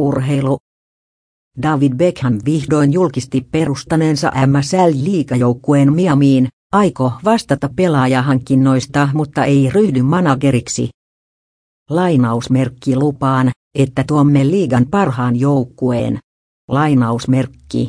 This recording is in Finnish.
Urheilu. David Beckham vihdoin julkisti perustaneensa MSL-liikajoukkueen Miamiin, aiko vastata pelaajahankinnoista mutta ei ryhdy manageriksi. Lainausmerkki lupaan, että tuomme liigan parhaan joukkueen. Lainausmerkki.